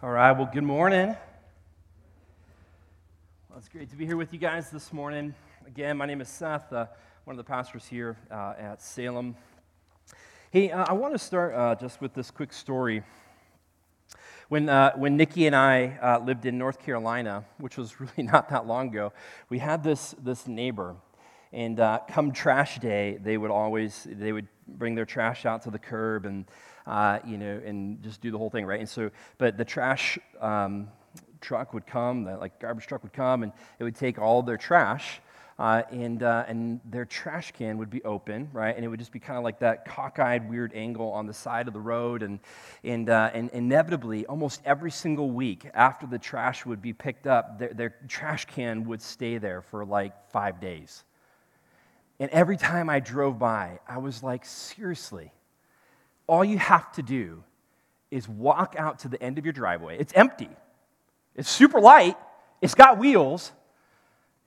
All right, well, good morning. Well, it's great to be here with you guys this morning. Again, my name is Seth, uh, one of the pastors here uh, at Salem. Hey, uh, I want to start uh, just with this quick story. When, uh, when Nikki and I uh, lived in North Carolina, which was really not that long ago, we had this, this neighbor. And come trash day, they would always, they would bring their trash out to the curb and uh, you know, and just do the whole thing, right? And so, but the trash um, truck would come, the like garbage truck would come, and it would take all their trash. Uh, and, uh, and their trash can would be open, right? And it would just be kind of like that cockeyed, weird angle on the side of the road. And, and, uh, and inevitably, almost every single week after the trash would be picked up, their, their trash can would stay there for like five days. And every time I drove by, I was like, seriously, all you have to do is walk out to the end of your driveway. It's empty, it's super light, it's got wheels.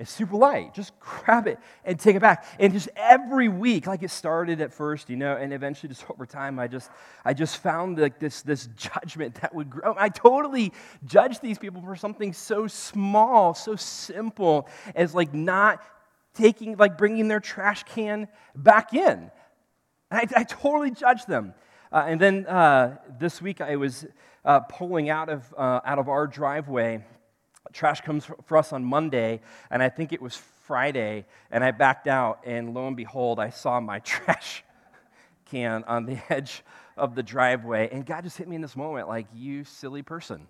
It's super light. Just grab it and take it back. And just every week, like it started at first, you know, and eventually just over time, I just, I just found like this, this judgment that would grow. I totally judged these people for something so small, so simple as like not taking, like bringing their trash can back in. I, I totally judged them. Uh, and then uh, this week I was uh, pulling out of, uh, out of our driveway. Trash comes for us on Monday, and I think it was Friday, and I backed out, and lo and behold, I saw my trash can on the edge of the driveway. And God just hit me in this moment like, you silly person.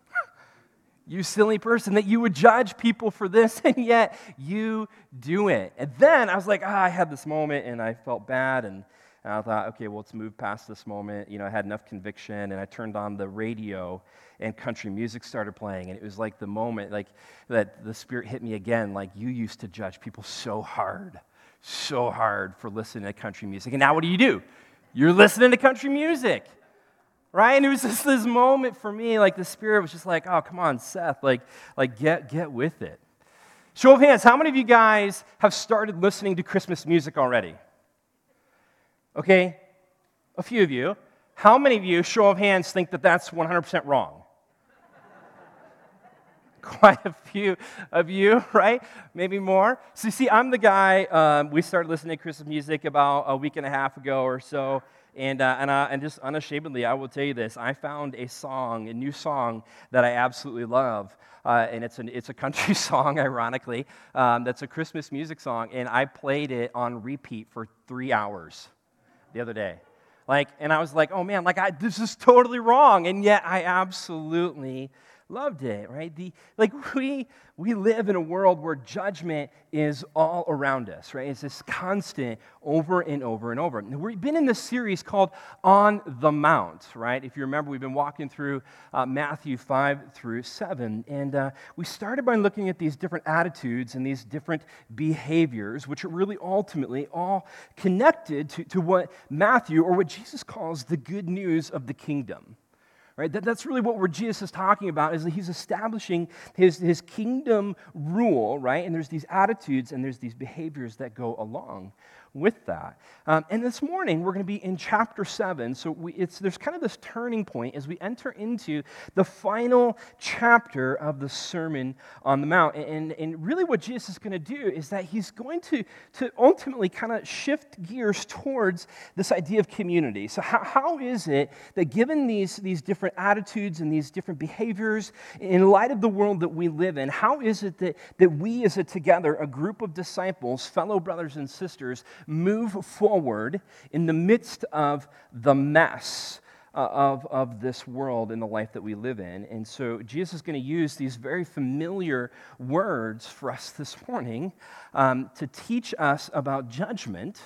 You silly person, that you would judge people for this, and yet you do it. And then I was like, ah, I had this moment, and I felt bad, and and I thought, okay, well, let's move past this moment. You know, I had enough conviction, and I turned on the radio, and country music started playing. And it was like the moment, like that the Spirit hit me again, like you used to judge people so hard, so hard for listening to country music. And now what do you do? You're listening to country music. Right? And it was just this moment for me, like the Spirit was just like, oh, come on, Seth, like, like get, get with it. Show of hands, how many of you guys have started listening to Christmas music already? Okay, a few of you. How many of you, show of hands, think that that's 100% wrong? Quite a few of you, right? Maybe more. So, you see, I'm the guy, um, we started listening to Christmas music about a week and a half ago or so. And, uh, and, uh, and just unashamedly, I will tell you this I found a song, a new song that I absolutely love. Uh, and it's, an, it's a country song, ironically, um, that's a Christmas music song. And I played it on repeat for three hours the other day. Like, and I was like, oh man, like I, this is totally wrong. And yet I absolutely loved it, right? The, like we, we live in a world where judgment is all around us, right? It's this constant over and over and over. And we've been in this series called On the Mount, right? If you remember, we've been walking through uh, Matthew 5 through 7. And uh, we started by looking at these different attitudes and these different behaviors, which are really ultimately all connected to, to what Matthew or what Jesus calls the good news of the kingdom. Right? That, that's really what Jesus is talking about, is that he's establishing his, his kingdom rule, right? And there's these attitudes and there's these behaviors that go along with that. Um, and this morning, we're going to be in chapter 7. So we, it's, there's kind of this turning point as we enter into the final chapter of the Sermon on the Mount. And, and really, what Jesus is going to do is that he's going to, to ultimately kind of shift gears towards this idea of community. So, how, how is it that given these, these different attitudes and these different behaviors, in light of the world that we live in, how is it that, that we as a together, a group of disciples, fellow brothers and sisters, move forward in the midst of the mess uh, of, of this world and the life that we live in. And so Jesus is going to use these very familiar words for us this morning um, to teach us about judgment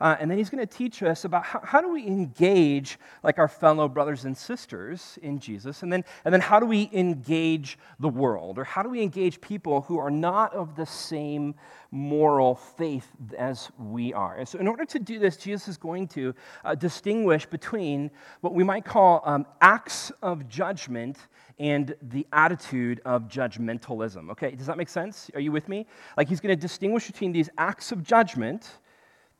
uh, and then he's going to teach us about how, how, do we engage like our fellow brothers and sisters in Jesus, and then, and then how do we engage the world, or how do we engage people who are not of the same moral faith as we are. And so, in order to do this, Jesus is going to uh, distinguish between what we might call um, acts of judgment and the attitude of judgmentalism. Okay, does that make sense? Are you with me? Like, he's going to distinguish between these acts of judgment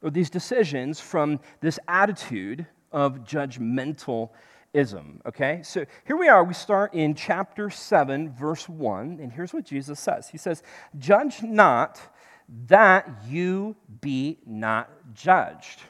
or these decisions from this attitude of judgmentalism. Okay? So here we are. We start in chapter 7, verse 1, and here's what Jesus says He says, Judge not that you be not judged.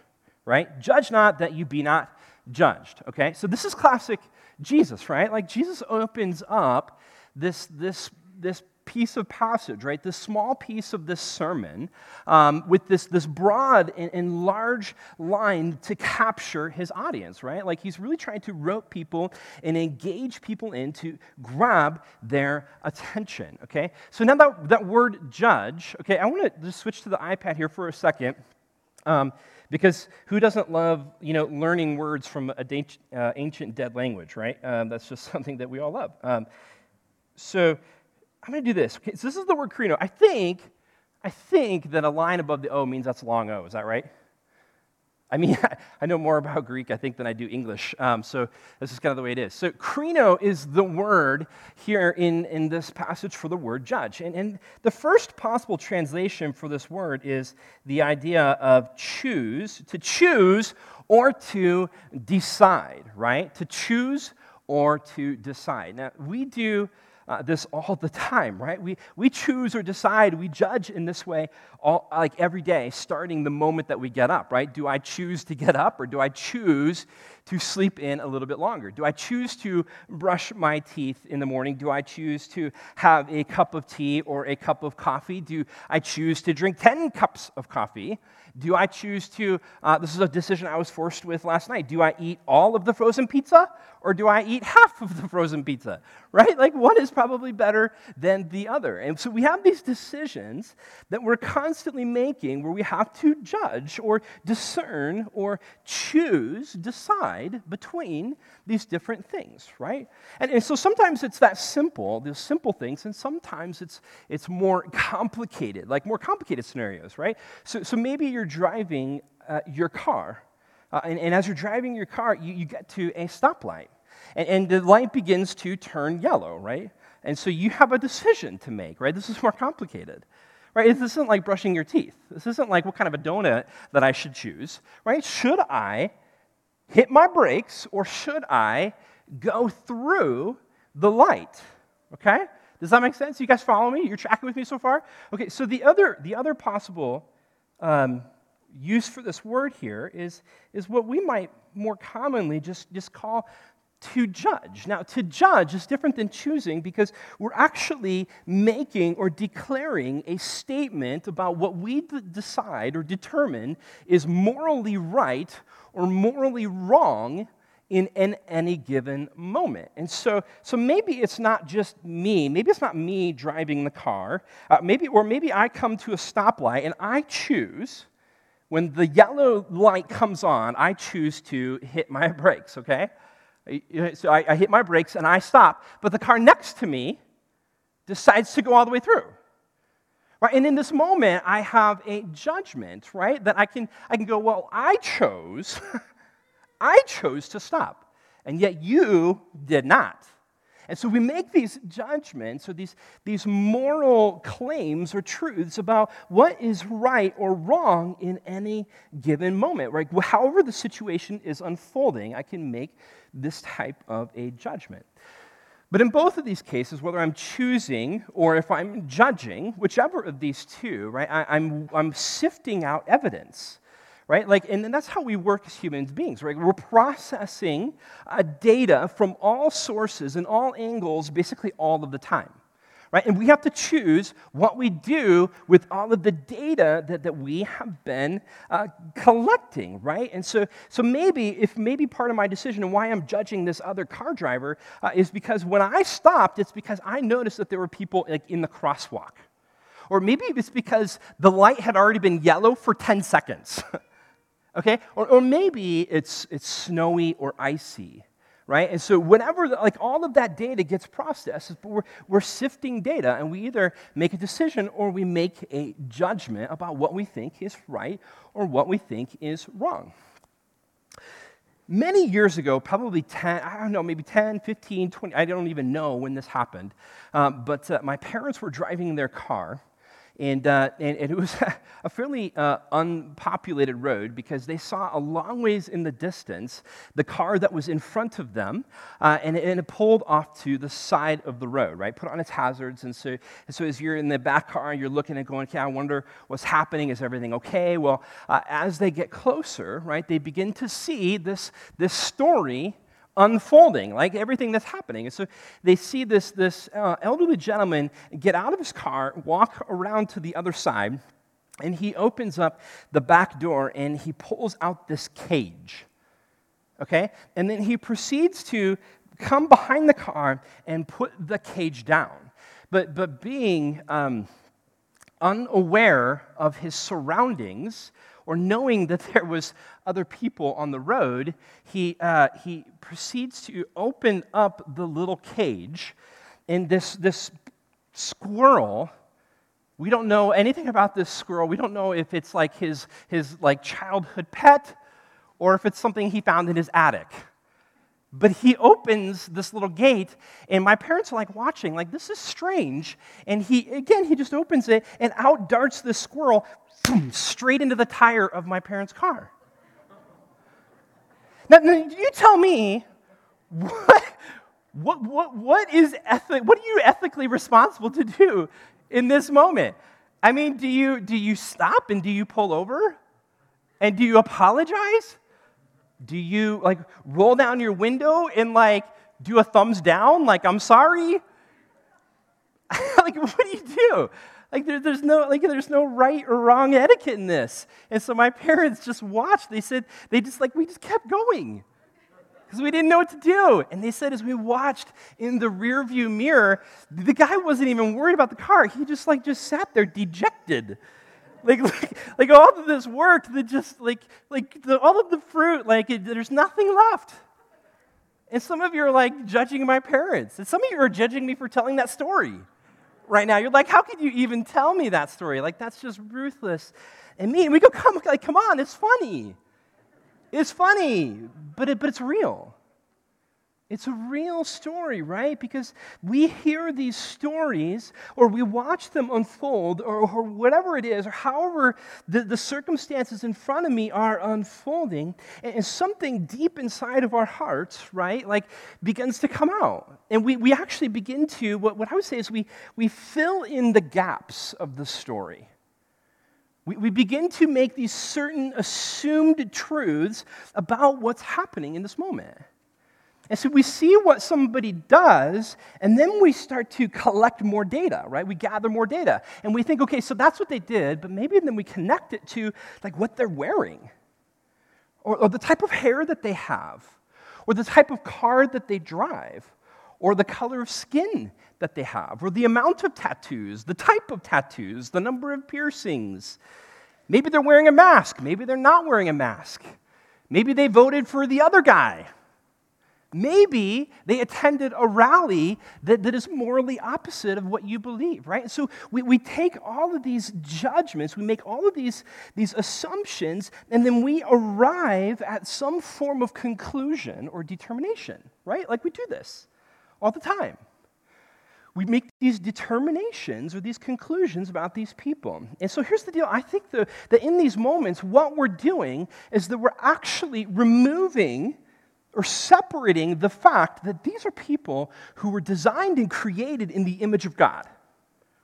Right? Judge not that you be not judged. Okay? So this is classic Jesus, right? Like Jesus opens up this, this, this piece of passage, right? This small piece of this sermon um, with this, this broad and, and, large line to capture his audience, right? Like he's really trying to rope people and engage people in to grab their attention, okay? So now that, that word judge, okay, I want to just switch to the iPad here for a second. Um, because who doesn't love, you know, learning words from a de- uh, ancient dead language, right? Um, that's just something that we all love. Um, so I'm going to do this. Okay, so this is the word krino. I think, I think that a line above the O means that's long O. Is that right? I mean, I know more about Greek, I think, than I do English. Um, so this is kind of the way it is. So krino is the word here in, in this passage for the word judge. And, and the first possible translation for this word is the idea of choose, to choose or to decide, right? To choose or to decide. Now, we do uh, this all the time, right? We, we choose or decide, we judge in this way all, like every day, starting the moment that we get up, right? Do I choose to get up or do I choose to sleep in a little bit longer? Do I choose to brush my teeth in the morning? Do I choose to have a cup of tea or a cup of coffee? Do I choose to drink 10 cups of coffee? Do I choose to, uh, this is a decision I was forced with last night. Do I eat all of the frozen pizza or do I eat half of the frozen pizza? Right? Like one is probably better than the other. And so we have these decisions that we're constantly making where we have to judge or discern or choose, decide between these different things, right? And, and so sometimes it's that simple, those simple things, and sometimes it's, it's more complicated, like more complicated scenarios, right? So, so maybe you're driving uh, your car, uh, and, and, as you're driving your car, you, you get to a stoplight, and, and the light begins to turn yellow, right? And so you have a decision to make, right? This is more complicated right? This isn't like brushing your teeth. This isn't like what kind of a donut that I should choose, right? Should I hit my brakes or should I go through the light? Okay? Does that make sense? You guys follow me? You're tracking with me so far? Okay, so the other, the other possible um, use for this word here is, is what we might more commonly just, just call to judge. Now, to judge is different than choosing because we're actually making or declaring a statement about what we d- decide or determine is morally right or morally wrong in, in any given moment. And so, so maybe it's not just me. Maybe it's not me driving the car. Uh, maybe, or maybe I come to a stoplight and I choose, when the yellow light comes on, I choose to hit my brakes, okay? So I, I hit my brakes and I stop. But the car next to me decides to go all the way through. Right? And in this moment, I have a judgment, right? That I can, I can go, well, I chose, I chose to stop, and yet you did not. And so we make these judgments or these, these moral claims or truths about what is right or wrong in any given moment. Right? However, the situation is unfolding, I can make this type of a judgment. But in both of these cases, whether I'm choosing or if I'm judging, whichever of these two, right, I, am I'm, I'm sifting out evidence, right? Like, and that's how we work as human beings, right? We're processing uh, data from all sources and all angles basically all of the time right? And we have to choose what we do with all of the data that, that we have been uh, collecting, right? And so, so maybe, if maybe part of my decision and why I'm judging this other car driver uh, is because when I stopped, it's because I noticed that there were people like in the crosswalk. Or maybe it's because the light had already been yellow for 10 seconds. okay? Or, or maybe it's, it's snowy or icy right? And so whenever, like all of that data gets processed, but we're, we're sifting data and we either make a decision or we make a judgment about what we think is right or what we think is wrong. Many years ago, probably 10, I don't know, maybe 10, 15, 20, I don't even know when this happened, um, but uh, my parents were driving their car And, uh, and, and, it was a fairly uh, unpopulated road because they saw a long ways in the distance the car that was in front of them, uh, and, and, it pulled off to the side of the road, right? Put on its hazards. And so, and so as you're in the back car, you're looking and going, okay, I wonder what's happening. Is everything okay? Well, uh, as they get closer, right, they begin to see this, this story unfolding, like everything that's happening. And so they see this, this uh, elderly gentleman get out of his car, walk around to the other side, and he opens up the back door and he pulls out this cage. Okay? And then he proceeds to come behind the car and put the cage down. But, but being um, unaware of his surroundings, or knowing that there was other people on the road, he, uh, he proceeds to open up the little cage, and this, this squirrel we don't know anything about this squirrel. We don't know if it's like his, his like childhood pet or if it's something he found in his attic. But he opens this little gate, and my parents are like watching, like, this is strange. And he, again, he just opens it, and out darts this squirrel boom, straight into the tire of my parents' car. Now, you tell me, what, what, what, what is ethic, what are you ethically responsible to do in this moment? I mean, do you, do you stop and do you pull over? And do you apologize? Do you like roll down your window and like do a thumbs down, like I'm sorry? like, what do you do? Like there, there's no like there's no right or wrong etiquette in this. And so my parents just watched. They said they just like we just kept going because we didn't know what to do. And they said as we watched in the rearview mirror, the guy wasn't even worried about the car. He just like just sat there dejected. Like, like, like all of this work that just like like the, all of the fruit like it, there's nothing left and some of you are like judging my parents and some of you are judging me for telling that story right now. You're like, how could you even tell me that story? Like, that's just ruthless and mean. We go, come, like, come on, it's funny. It's funny, but, it, but it's real. It's a real story, right? Because we hear these stories or we watch them unfold or, or whatever it is, or however the, the circumstances in front of me are unfolding, and, something deep inside of our hearts, right, like begins to come out. And we, we actually begin to, what, what I would say is we, we fill in the gaps of the story. We begin to make these certain assumed truths about what's happening in this moment. And so we see what somebody does, and then we start to collect more data, right? We gather more data. And we think, okay, so that's what they did, but maybe then we connect it to like what they're wearing, or, or the type of hair that they have, or the type of car that they drive, or the color of skin that they have, or the amount of tattoos, the type of tattoos, the number of piercings. Maybe they're wearing a mask, maybe they're not wearing a mask. Maybe they voted for the other guy Maybe they attended a rally that, that is morally opposite of what you believe, right? So we, we take all of these judgments, we make all of these, these assumptions, and then we arrive at some form of conclusion or determination, right? Like we do this all the time. We make these determinations or these conclusions about these people. And so here's the deal I think the, that in these moments, what we're doing is that we're actually removing or separating the fact that these are people who were designed and created in the image of God.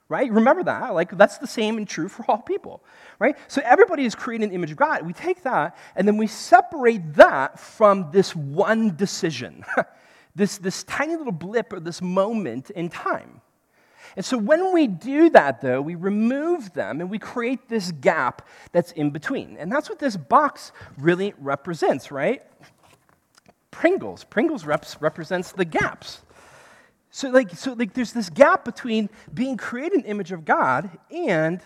Right? Remember that. Like, that's the same and true for all people. Right? So, everybody is created in the image of God. We take that and then we separate that from this one decision, this, this tiny little blip or this moment in time. And so, when we do that, though, we remove them and we create this gap that's in between. And that's what this box really represents, right? Pringles. Pringles represents the gaps. So, like, so like, there's this gap between being created the image of God and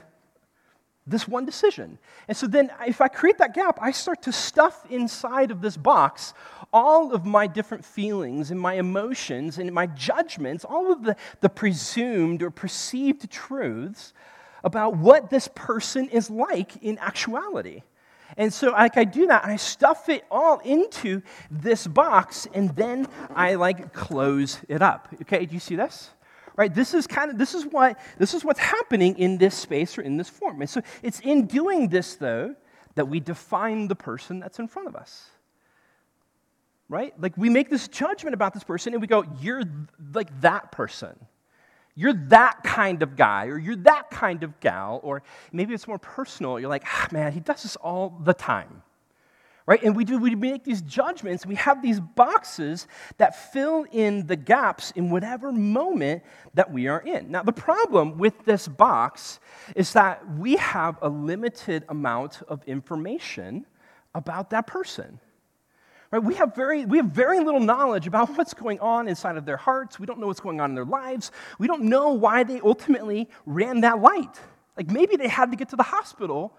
this one decision. And so then, if I create that gap, I start to stuff inside of this box all of my different feelings and my emotions and my judgments, all of the, the presumed or perceived truths about what this person is like in actuality. And so like I do that, and I stuff it all into this box, and then I like close it up. Okay, do you see this? right? This is kind of this is what this is what's happening in this space or in this form. And so it's in doing this though that we define the person that's in front of us. Right? Like we make this judgment about this person and we go, you're like that person. You're that kind of guy, or you're that kind of gal, or maybe it's more personal. You're like, ah, man, he does this all the time right? And we do we make these judgments. We have these boxes that fill in the gaps in whatever moment that we are in. Now, the problem with this box is that we have a limited amount of information about that person. Right? We, have very, we have very little knowledge about what's going on inside of their hearts. We don't know what's going on in their lives. We don't know why they ultimately ran that light. Like maybe they had to get to the hospital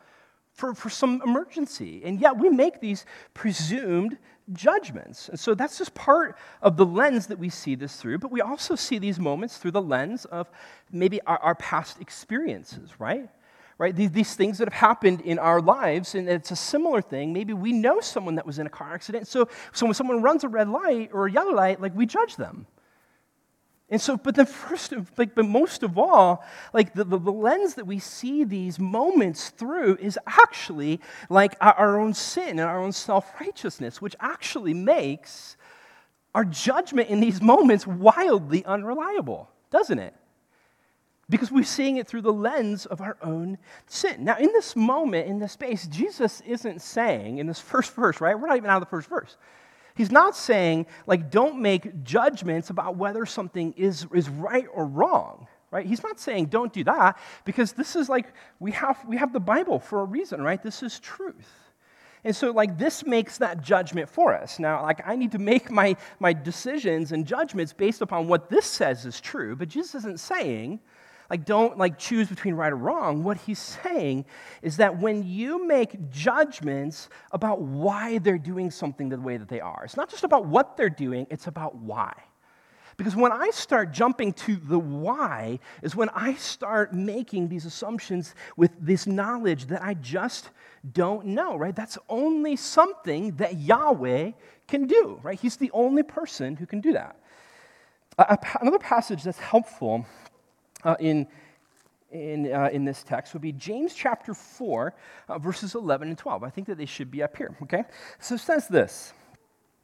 for, for some emergency. And yet we make these presumed judgments. And so that's just part of the lens that we see this through, but we also see these moments through the lens of maybe our, our past experiences, right? Right? These, these things that have happened in our lives, and it's a similar thing. Maybe we know someone that was in a car accident. So, so when someone runs a red light or a yellow light, like we judge them. And so, but then first, like, but most of all, like the, the, the, lens that we see these moments through is actually like our, our own sin and our own self righteousness, which actually makes our judgment in these moments wildly unreliable, doesn't it? Because we're seeing it through the lens of our own sin. Now, in this moment, in this space, Jesus isn't saying, in this first verse, right? We're not even out of the first verse. He's not saying, like, don't make judgments about whether something is, is right or wrong, right? He's not saying don't do that because this is like, we have, we have the Bible for a reason, right? This is truth. And so, like, this makes that judgment for us. Now, like, I need to make my, my decisions and judgments based upon what this says is true, but Jesus isn't saying, like don't like choose between right or wrong what he's saying is that when you make judgments about why they're doing something the way that they are it's not just about what they're doing it's about why because when I start jumping to the why, is when I start making these assumptions with this knowledge that I just don't know, right? That's only something that Yahweh can do, right? He's the only person who can do that. another passage that's helpful uh, in, in, uh, in this text would be James chapter 4, uh, verses 11 and 12. I think that they should be up here, okay? So it says this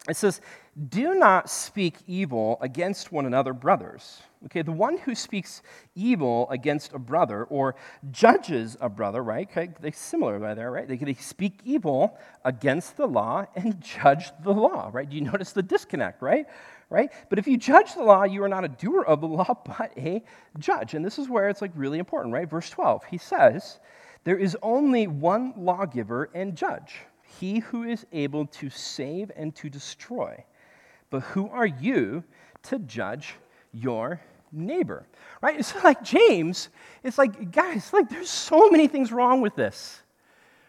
It says, Do not speak evil against one another, brothers. Okay, the one who speaks evil against a brother or judges a brother, right? Okay, they similar by there, right? They, they speak evil against the law and judge the law, right? Do you notice the disconnect, right? Right? But if you judge the law, you are not a doer of the law, but a judge. And this is where it's like really important, right? Verse 12, he says, There is only one lawgiver and judge, he who is able to save and to destroy. But who are you to judge your neighbor? Right? It's like James, it's like, guys, like there's so many things wrong with this.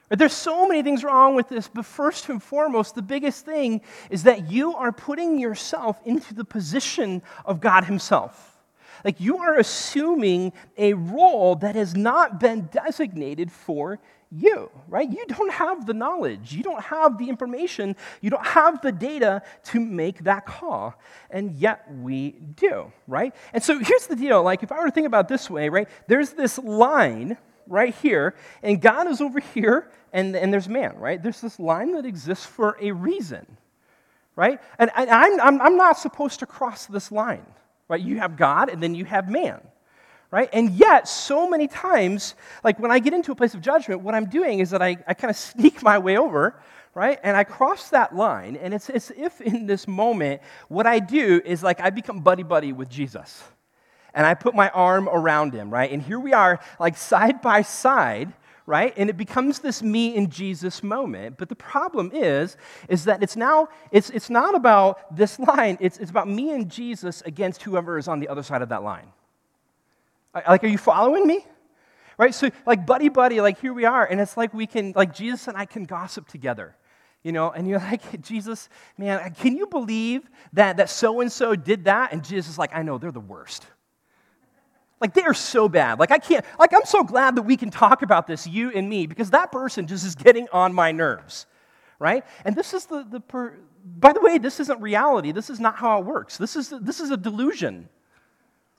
There's so many things wrong with this, but first and foremost, the biggest thing is that you are putting yourself into the position of God Himself. Like you are assuming a role that has not been designated for you, right? You don't have the knowledge, you don't have the information, you don't have the data to make that call, and yet we do, right? And so here's the deal like, if I were to think about this way, right, there's this line right here, and God is over here, and, and there's man, right? There's this line that exists for a reason, right? And, and I'm, I'm, I'm not supposed to cross this line, right? You have God, and then you have man, right? And yet, so many times, like when I get into a place of judgment, what I'm doing is that I, I kind of sneak my way over, right? And I cross that line, and it's as if in this moment, what I do is like I become buddy buddy with Jesus and I put my arm around him, right? And here we are, like side by side, right? And it becomes this me and Jesus moment. But the problem is, is that it's now, it's, it's not about this line, it's, it's about me and Jesus against whoever is on the other side of that line. Like, are you following me? Right? So, like, buddy, buddy, like, here we are. And it's like we can, like, Jesus and I can gossip together you know and you're like jesus man can you believe that that so and so did that and jesus is like i know they're the worst like they are so bad. Like I can't, like I'm so glad that we can talk about this, you and me, because that person just is getting on my nerves, right? And this is the, the per, by the way, this isn't reality. This is not how it works. This is, this is a delusion,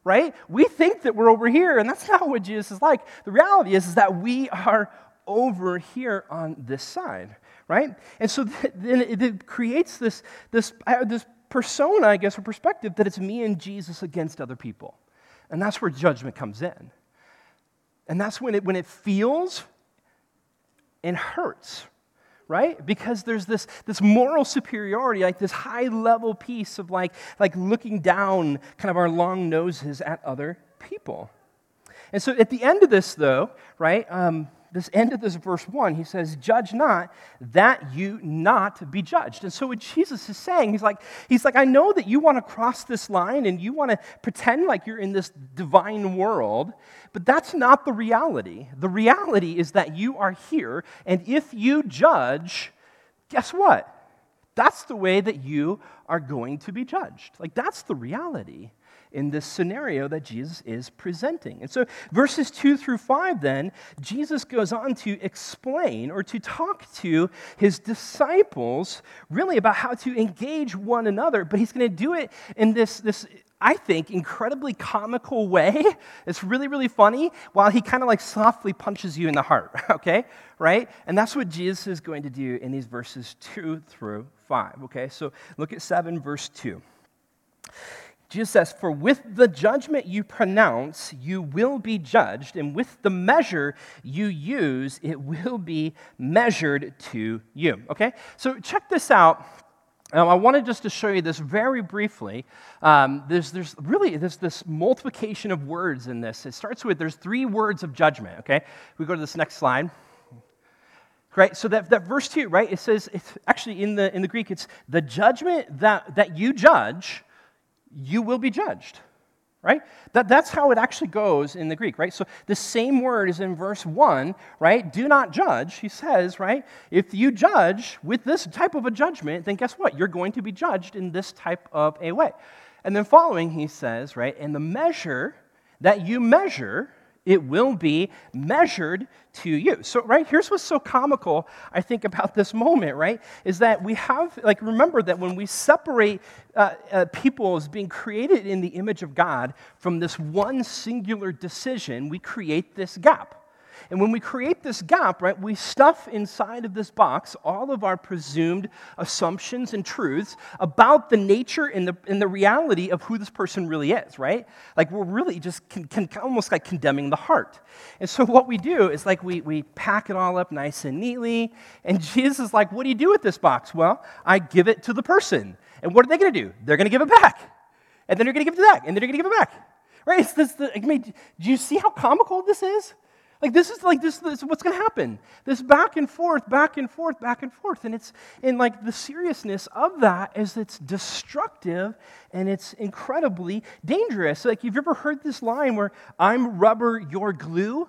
right? We think that we're over here, and that's not what Jesus is like. The reality is, is that we are over here on this side, right? And so then it creates this, this, uh, this persona, I guess, or perspective that it's me and Jesus against other people. And that's where judgment comes in. And that's when it, when it feels and hurts, right? Because there's this, this moral superiority, like this high level piece of like, like looking down kind of our long noses at other people. And so at the end of this, though, right, um, this end of this verse 1, he says, Judge not that you not be judged. And so what Jesus is saying, he's like, he's like, I know that you want to cross this line and you want to pretend like you're in this divine world, but that's not the reality. The reality is that you are here, and if you judge, guess what? That's the way that you are going to be judged. Like, that's the reality in this scenario that Jesus is presenting. And so, verses 2 through 5, then, Jesus goes on to explain or to talk to his disciples really about how to engage one another, but he's going to do it in this, this I think, incredibly comical way. It's really, really funny while he kind of like softly punches you in the heart, okay? Right? And that's what Jesus is going to do in these verses 2 through 5, okay? So look at 7, verse 2. Jesus says, For with the judgment you pronounce, you will be judged, and with the measure you use, it will be measured to you. Okay? So check this out. Um, I wanted just to show you this very briefly. Um, there's, there's really there's this multiplication of words in this. It starts with there's three words of judgment. Okay, we go to this next slide. Right, so that, that verse two, right? It says it's actually in the in the Greek, it's the judgment that that you judge you will be judged. Right? That, that's how it actually goes in the Greek, right? So the same word is in verse 1, right? Do not judge. He says, right? If you judge with this type of a judgment, then guess what? You're going to be judged in this type of a way. And then following, he says, right? And the measure that you measure it will be measured to you. So, right, here's what's so comical, I think, about this moment, right? Is that we have, like, remember that when we separate uh, uh, people as being created in the image of God from this one singular decision, we create this gap. And when we create this gap, right, we stuff inside of this box all of our presumed assumptions and truths about the nature and the, and the reality of who this person really is, right? Like we're really just can, can, almost like condemning the heart. And so what we do is like we, we pack it all up nice and neatly. And Jesus is like, what do you do with this box? Well, I give it to the person. And what are they going to do? They're going to give it back. And then they're going to give it back. And then they're going to give it back. Right? It's this, the, I mean, do you see how comical this is? Like this is like this, this is what's going to happen. This back and forth, back and forth, back and forth, and it's in like the seriousness of that is it's destructive and it's incredibly dangerous. Like you've ever heard this line where I'm rubber, you're glue.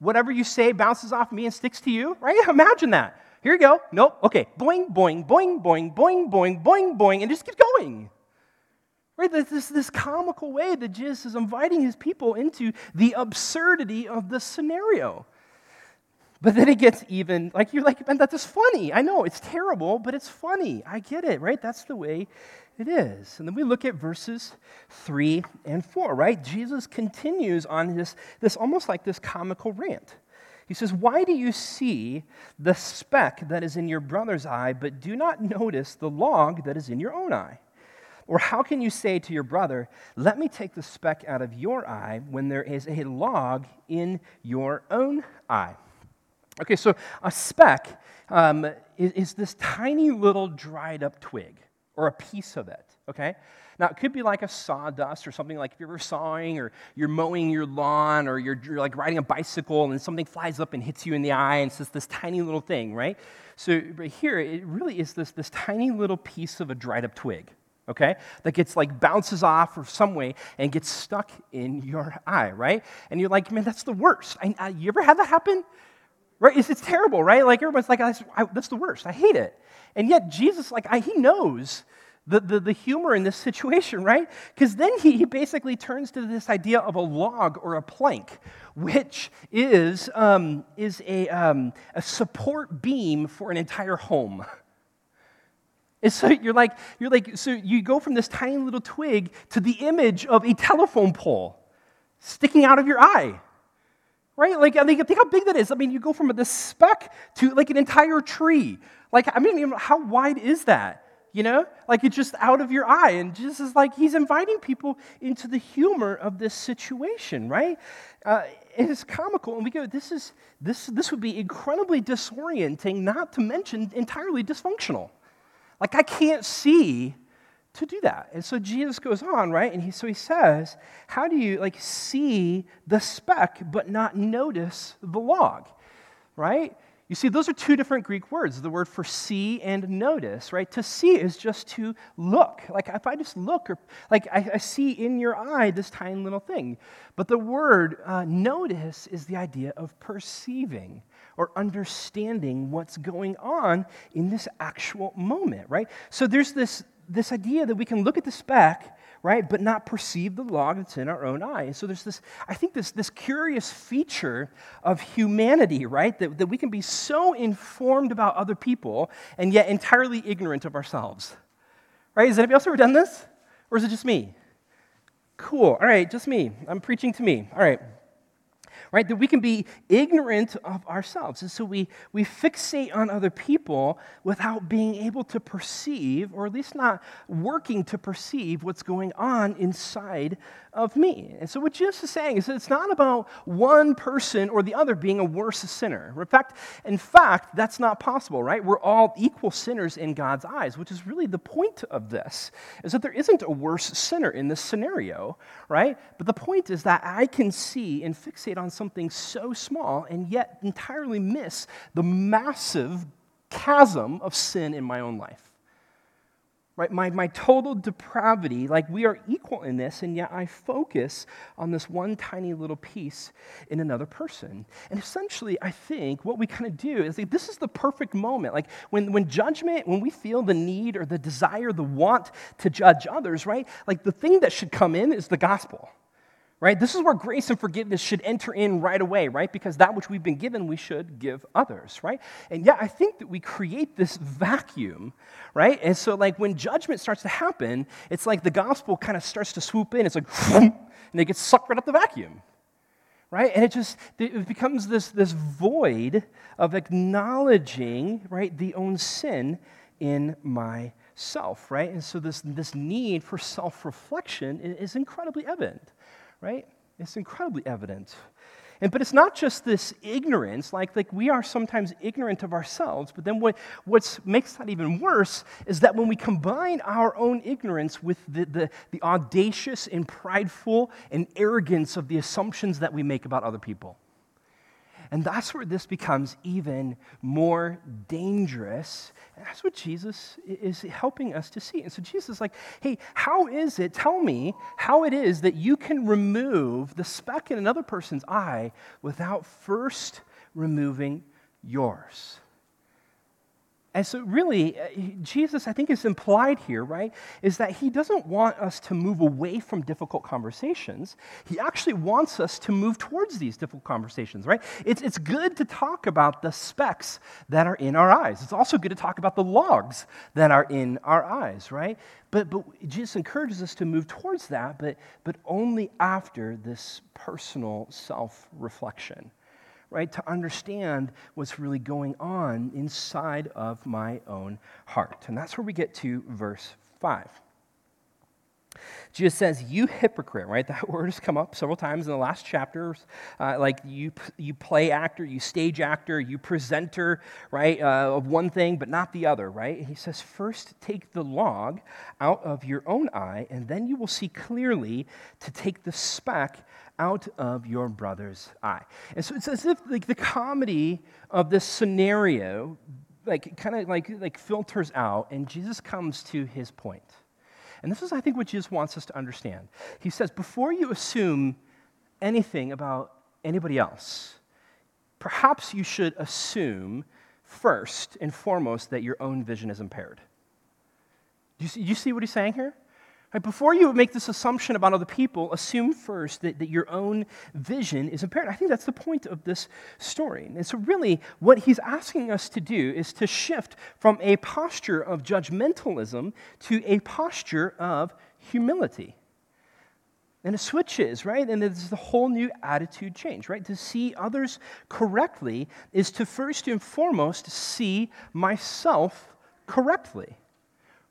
Whatever you say bounces off me and sticks to you, right? Imagine that. Here you go. Nope. Okay. Boing, boing, boing, boing, boing, boing, boing, boing, and just keep going. Right? This, this comical way that Jesus is inviting his people into the absurdity of the scenario. But then it gets even, like, you're like, man, that's just funny. I know, it's terrible, but it's funny. I get it, right? That's the way it is. And then we look at verses 3 and 4, right? Jesus continues on this, this almost like this comical rant. He says, Why do you see the speck that is in your brother's eye, but do not notice the log that is in your own eye? Or how can you say to your brother, Let me take the speck out of your eye when there is a log in your own eye? Okay, so a speck um, is, is this tiny little dried up twig or a piece of it, okay? Now, it could be like a sawdust or something like if you're sawing or you're mowing your lawn or you're, you're, like riding a bicycle and something flies up and hits you in the eye and it's just this tiny little thing, right? So, but here, it really is this, this tiny little piece of a dried up twig okay? That gets like bounces off or some way and gets stuck in your eye, right? And you're like, man, that's the worst. I, I, you ever had that happen? Right? It's, it's terrible, right? Like everyone's like, I, that's the worst. I hate it. And yet Jesus, like, he knows the, the, the, humor in this situation, right? Because then he, he basically turns to this idea of a log or a plank, which is, um, is a, um, a support beam for an entire home. And so you're like, you're like, so you go from this tiny little twig to the image of a telephone pole sticking out of your eye. Right? Like, I think, think how big that is. I mean, you go from this speck to like an entire tree. Like, I mean, how wide is that? You know? Like, it's just out of your eye. And Jesus is like, he's inviting people into the humor of this situation, right? Uh, it is comical. And we go, this, is, this, this would be incredibly disorienting, not to mention entirely dysfunctional. Like, I can't see to do that. And so Jesus goes on, right? And he, so he says, How do you like see the speck but not notice the log, right? You see, those are two different Greek words the word for see and notice, right? To see is just to look. Like if I just look, or like I, I see in your eye this tiny little thing. But the word uh, notice is the idea of perceiving or understanding what's going on in this actual moment, right? So there's this, this idea that we can look at the speck right? But not perceive the log that's in our own eye. And so there's this, I think, this, this curious feature of humanity, right? That, that we can be so informed about other people and yet entirely ignorant of ourselves. Right? Has anybody else ever done this? Or is it just me? Cool. All right, just me. I'm preaching to me. All right right? That we can be ignorant of ourselves. And so we, we fixate on other people without being able to perceive, or at least not working to perceive, what's going on inside of me. And so what Jesus is saying is that it's not about one person or the other being a worse sinner. In fact, in fact, that's not possible, right? We're all equal sinners in God's eyes, which is really the point of this, is that there isn't a worse sinner in this scenario, right? But the point is that I can see and fixate on something so small and yet entirely miss the massive chasm of sin in my own life right? My, my total depravity, like we are equal in this, and yet I focus on this one tiny little piece in another person. And essentially, I think what we kind of do is like, this is the perfect moment. Like when, when judgment, when we feel the need or the desire, the want to judge others, right? Like the thing that should come in is the gospel right? This is where grace and forgiveness should enter in right away, right? Because that which we've been given, we should give others, right? And yet, I think that we create this vacuum, right? And so, like, when judgment starts to happen, it's like the gospel kind of starts to swoop in. It's like, and it gets sucked right up the vacuum, right? And it just it becomes this, this void of acknowledging, right, the own sin in myself, right? And so, this, this need for self reflection is incredibly evident right? It's incredibly evident. And, but it's not just this ignorance, like, like we are sometimes ignorant of ourselves, but then what what's, makes that even worse is that when we combine our own ignorance with the, the, the audacious and prideful and arrogance of the assumptions that we make about other people. And that's where this becomes even more dangerous. And that's what Jesus is helping us to see. And so Jesus is like, hey, how is it, tell me how it is that you can remove the speck in another person's eye without first removing yours? And so, really, uh, Jesus, I think, is implied here, right, is that he doesn't want us to move away from difficult conversations. He actually wants us to move towards these difficult conversations, right? It's, it's good to talk about the specks that are in our eyes. It's also good to talk about the logs that are in our eyes, right? But, but Jesus encourages us to move towards that, but, but only after this personal self reflection right? To understand what's really going on inside of my own heart. And that's where we get to verse 5. Jesus says, You hypocrite, right? That word has come up several times in the last chapters. Uh, like you, you play actor, you stage actor, you presenter, right, uh, of one thing but not the other, right? he says, First take the log out of your own eye, and then you will see clearly to take the speck out of your brother's eye. And so it's as if like the comedy of this scenario like kind of like like filters out and Jesus comes to his point. And this is I think what Jesus wants us to understand. He says before you assume anything about anybody else, perhaps you should assume first and foremost that your own vision is impaired. Do you see, you see what he's saying here? Right, before you make this assumption about other people, assume first that, that your own vision is impaired. I think that's the point of this story. And so, really, what he's asking us to do is to shift from a posture of judgmentalism to a posture of humility. And it switches, right? And it's the whole new attitude change, right? To see others correctly is to first and foremost see myself correctly,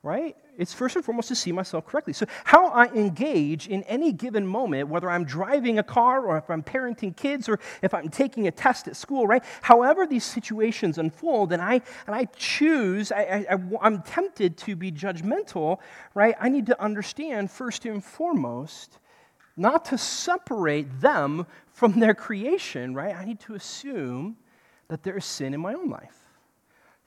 right? It's first and foremost to see myself correctly. So, how I engage in any given moment, whether I'm driving a car or if I'm parenting kids or if I'm taking a test at school, right? However, these situations unfold and I, and I choose, I, I, I'm tempted to be judgmental, right? I need to understand first and foremost not to separate them from their creation, right? I need to assume that there is sin in my own life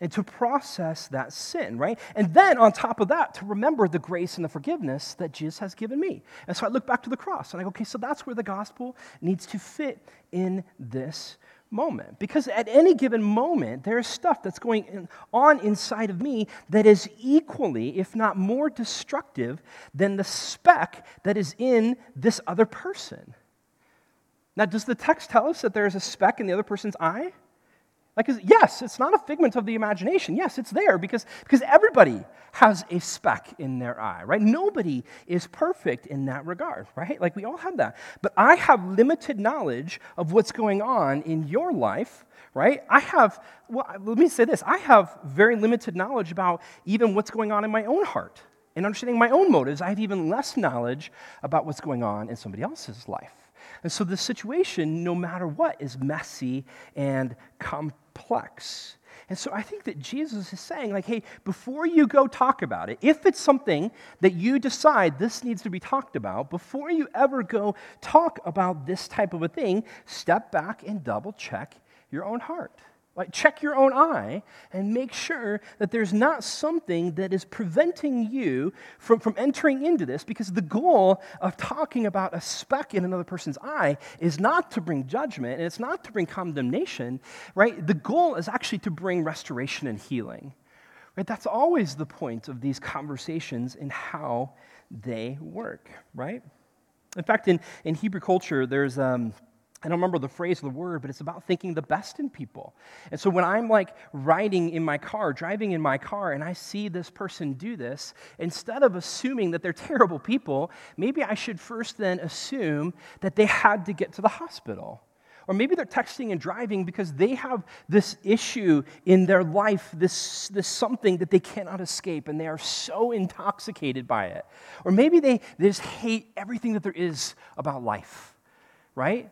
and to process that sin, right? And then on top of that, to remember the grace and the forgiveness that Jesus has given me. And so I look back to the cross and I go, okay, so that's where the gospel needs to fit in this moment. Because at any given moment, there is stuff that's going on inside of me that is equally, if not more destructive than the speck that is in this other person. Now, does the text tell us that there is a speck in the other person's eye? Like, yes, it's not a figment of the imagination. Yes, it's there because, because everybody has a speck in their eye, right? Nobody is perfect in that regard, right? Like, we all have that. But I have limited knowledge of what's going on in your life, right? I have, well, let me say this I have very limited knowledge about even what's going on in my own heart. and understanding my own motives, I have even less knowledge about what's going on in somebody else's life. And so the situation, no matter what, is messy and complex. And so I think that Jesus is saying, like, hey, before you go talk about it, if it's something that you decide this needs to be talked about, before you ever go talk about this type of a thing, step back and double check your own heart. Like, check your own eye and make sure that there's not something that is preventing you from, from entering into this because the goal of talking about a speck in another person's eye is not to bring judgment and it's not to bring condemnation, right? The goal is actually to bring restoration and healing, right? That's always the point of these conversations and how they work, right? In fact, in, in Hebrew culture, there's. Um, I don't remember the phrase or the word, but it's about thinking the best in people. And so when I'm like riding in my car, driving in my car, and I see this person do this, instead of assuming that they're terrible people, maybe I should first then assume that they had to get to the hospital. Or maybe they're texting and driving because they have this issue in their life, this, this something that they cannot escape, and they are so intoxicated by it. Or maybe they, they just hate everything that there is about life, right?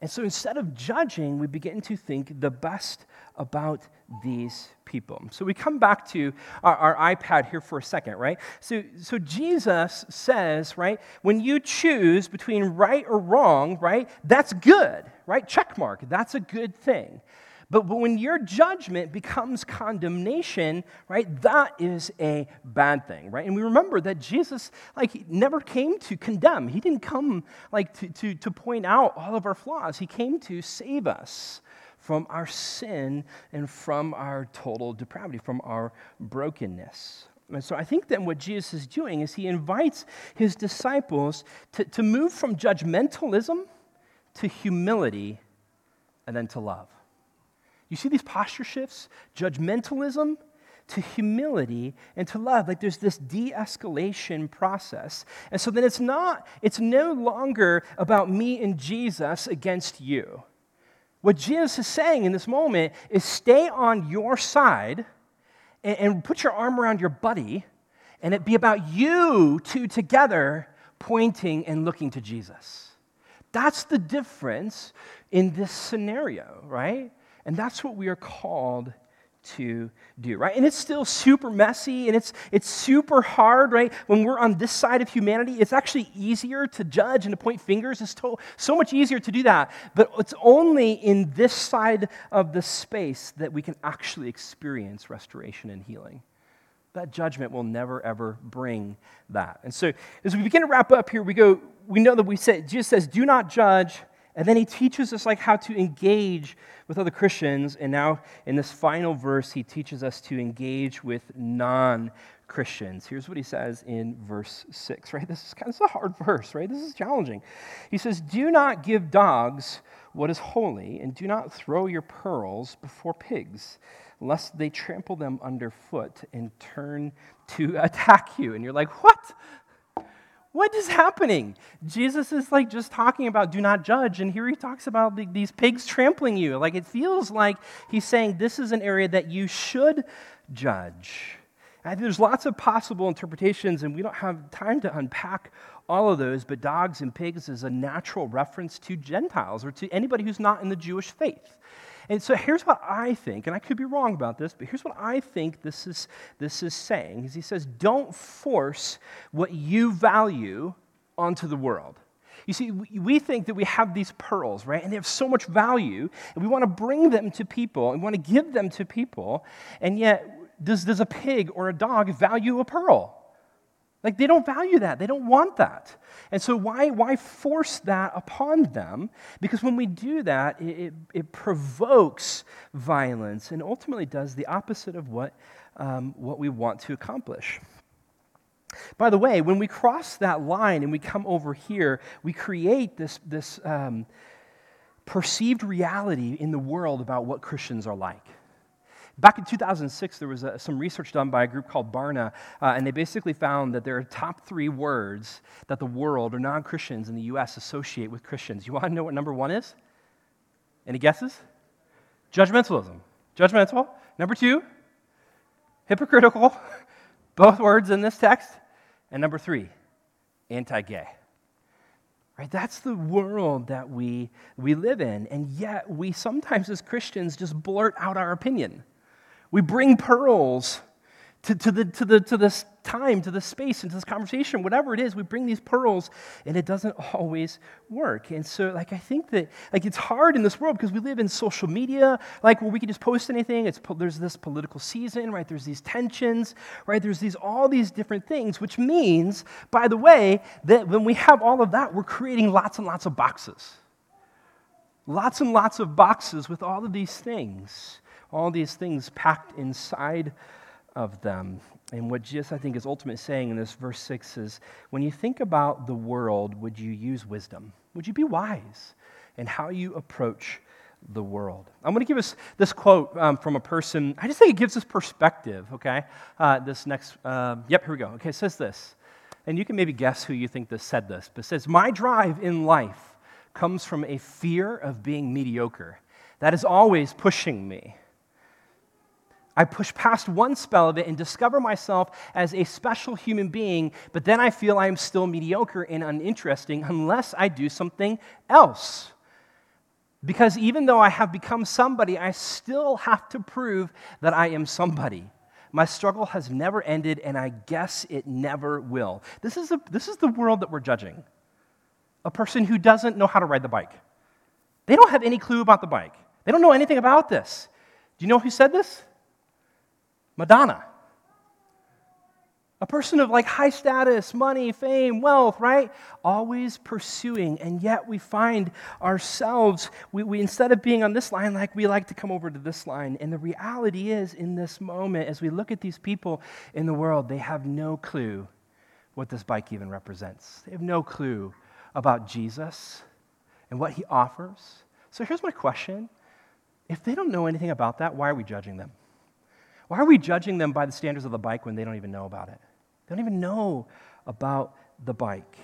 And so instead of judging, we begin to think the best about these people. So we come back to our, our, iPad here for a second, right? So, so Jesus says, right, when you choose between right or wrong, right, that's good, right? Check mark, that's a good thing. But, when your judgment becomes condemnation, right, that is a bad thing, right? And we remember that Jesus, like, never came to condemn. He didn't come, like, to, to, to point out all of our flaws. He came to save us from our sin and from our total depravity, from our brokenness. And so I think that what Jesus is doing is he invites his disciples to, to move from judgmentalism to humility and then to love. You see these posture shifts? Judgmentalism to humility and to love. Like there's this de escalation process. And so then it's not, it's no longer about me and Jesus against you. What Jesus is saying in this moment is stay on your side and, and put your arm around your buddy and it be about you two together pointing and looking to Jesus. That's the difference in this scenario, right? And that's what we are called to do, right? And it's still super messy and it's, it's super hard, right? When we're on this side of humanity, it's actually easier to judge and to point fingers. It's to, so much easier to do that. But it's only in this side of the space that we can actually experience restoration and healing. That judgment will never, ever bring that. And so as we begin to wrap up here, we go, we know that we say, Jesus says, do not judge And then he teaches us like how to engage with other Christians. And now in this final verse, he teaches us to engage with non Christians. Here's what he says in verse 6, right? This is kind of a hard verse, right? This is challenging. He says, Do not give dogs what is holy, and do not throw your pearls before pigs, lest they trample them underfoot and turn to attack you. And you're like, What? What is happening? Jesus is like just talking about do not judge, and here he talks about the, these pigs trampling you. Like it feels like he's saying this is an area that you should judge. And there's lots of possible interpretations, and we don't have time to unpack all of those, but dogs and pigs is a natural reference to Gentiles or to anybody who's not in the Jewish faith. And so here's what I think, and I could be wrong about this, but here's what I think this is, this is saying. Is he says, don't force what you value onto the world. You see, we think that we have these pearls, right? And they have so much value, and we want to bring them to people and we want to give them to people. And yet, does, does a pig or a dog value a pearl? Like, they don't value that. They don't want that. And so, why, why force that upon them? Because when we do that, it, it, provokes violence and ultimately does the opposite of what, um, what we want to accomplish. By the way, when we cross that line and we come over here, we create this, this um, perceived reality in the world about what Christians are like. Back in 2006, there was a, some research done by a group called Barna, uh, and they basically found that there are top three words that the world or non Christians in the U.S. associate with Christians. You want to know what number one is? Any guesses? Judgmentalism. Judgmental. Number two, hypocritical. Both words in this text. And number three, anti gay. Right? That's the world that we, we live in. And yet, we sometimes as Christians just blurt out our opinion. We bring pearls to, to, the, to, the, to this time, to this space, into this conversation, whatever it is, we bring these pearls, and it doesn't always work. And so, like, I think that, like, it's hard in this world because we live in social media, like, where we can just post anything. It's, there's this political season, right? There's these tensions, right? There's these, all these different things, which means, by the way, that when we have all of that, we're creating lots and lots of boxes. Lots and lots of boxes with all of these things all these things packed inside of them. And what Jesus, I think, is ultimately saying in this verse 6 is when you think about the world, would you use wisdom? Would you be wise in how you approach the world? I'm going to give us this quote um, from a person. I just think it gives us perspective, okay? Uh, this next, uh, yep, here we go. Okay, it says this. And you can maybe guess who you think this said this, but it says, My drive in life comes from a fear of being mediocre. That is always pushing me. I push past one spell of it and discover myself as a special human being, but then I feel I am still mediocre and uninteresting unless I do something else. Because even though I have become somebody, I still have to prove that I am somebody. My struggle has never ended, and I guess it never will. This is, a, this is the world that we're judging. A person who doesn't know how to ride the bike. They don't have any clue about the bike, they don't know anything about this. Do you know who said this? Madonna. A person of like high status, money, fame, wealth, right? Always pursuing. And yet we find ourselves, we, we, instead of being on this line, like we like to come over to this line. And the reality is, in this moment, as we look at these people in the world, they have no clue what this bike even represents. They have no clue about Jesus and what he offers. So here's my question if they don't know anything about that, why are we judging them? Why are we judging them by the standards of the bike when they don't even know about it? They don't even know about the bike.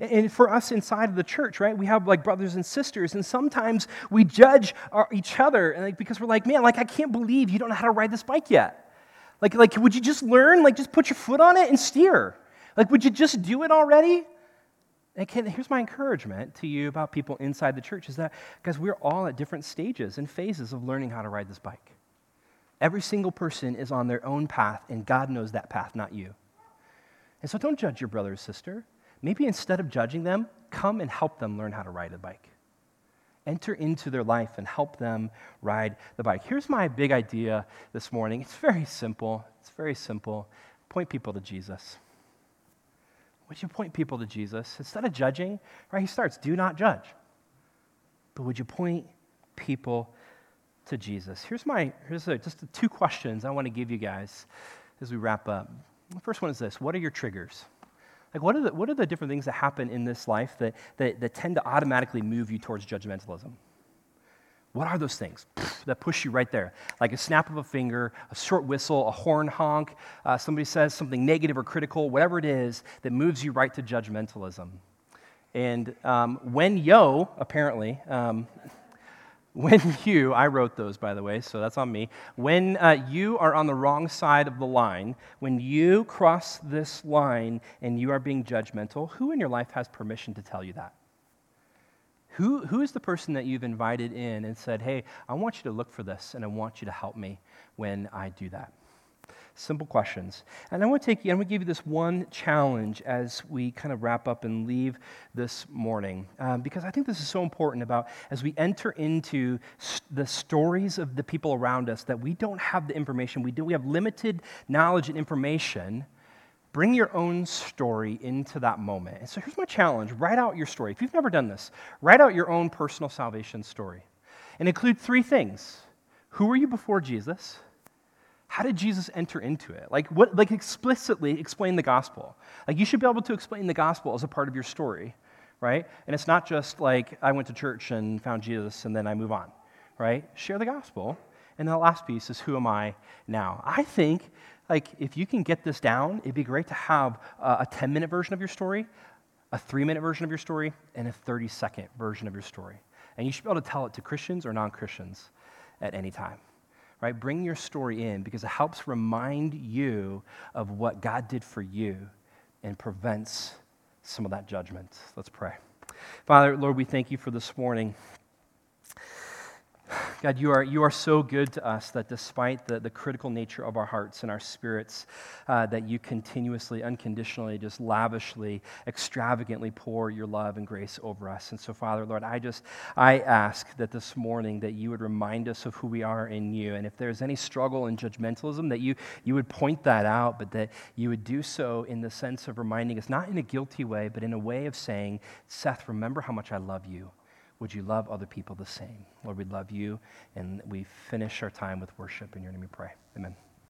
And for us inside of the church, right, we have like brothers and sisters, and sometimes we judge our, each other and like, because we're like, man, like I can't believe you don't know how to ride this bike yet. Like, like, would you just learn? Like, just put your foot on it and steer. Like, would you just do it already? And here's my encouragement to you about people inside the church is that, because we're all at different stages and phases of learning how to ride this bike. Every single person is on their own path, and God knows that path, not you. And so don't judge your brother or sister. Maybe instead of judging them, come and help them learn how to ride a bike. Enter into their life and help them ride the bike. Here's my big idea this morning. It's very simple. It's very simple. Point people to Jesus. Would you point people to Jesus? Instead of judging, right, he starts, do not judge. But would you point people to Jesus? Here's my, here's a, just two questions I want to give you guys as we wrap up. The first one is this What are your triggers? Like, what are the, what are the different things that happen in this life that, that, that tend to automatically move you towards judgmentalism? What are those things that push you right there? Like a snap of a finger, a short whistle, a horn honk, uh, somebody says something negative or critical, whatever it is that moves you right to judgmentalism. And um, when yo, apparently, um, when you, I wrote those by the way, so that's on me. When uh, you are on the wrong side of the line, when you cross this line and you are being judgmental, who in your life has permission to tell you that? Who, who is the person that you've invited in and said, hey, I want you to look for this and I want you to help me when I do that? Simple questions. And I want to take you, I'm going to give you this one challenge as we kind of wrap up and leave this morning, um, because I think this is so important about as we enter into st- the stories of the people around us that we don't have the information, we do, we have limited knowledge and information. Bring your own story into that moment. And so here's my challenge write out your story. If you've never done this, write out your own personal salvation story and include three things Who were you before Jesus? How did Jesus enter into it? Like, what, like explicitly explain the gospel. Like, you should be able to explain the gospel as a part of your story, right? And it's not just like, I went to church and found Jesus and then I move on, right? Share the gospel. And the last piece is, who am I now? I think, like, if you can get this down, it'd be great to have a 10 minute version of your story, a three minute version of your story, and a 30 second version of your story. And you should be able to tell it to Christians or non Christians at any time right? Bring your story in because it helps remind you of what God did for you and prevents some of that judgment. Let's pray. Father, Lord, we thank you for this morning. God, you are, you are so good to us that despite the, the critical nature of our hearts and our spirits, uh, that you continuously, unconditionally, just lavishly, extravagantly pour your love and grace over us. And so, Father, Lord, I just, I ask that this morning that you would remind us of who we are in you. And if there's any struggle in judgmentalism, that you, you would point that out, but that you would do so in the sense of reminding us, not in a guilty way, but in a way of saying, Seth, remember how much I love you would you love other people the same? Lord, we love you, and we finish our time with worship. In your name we pray. Amen.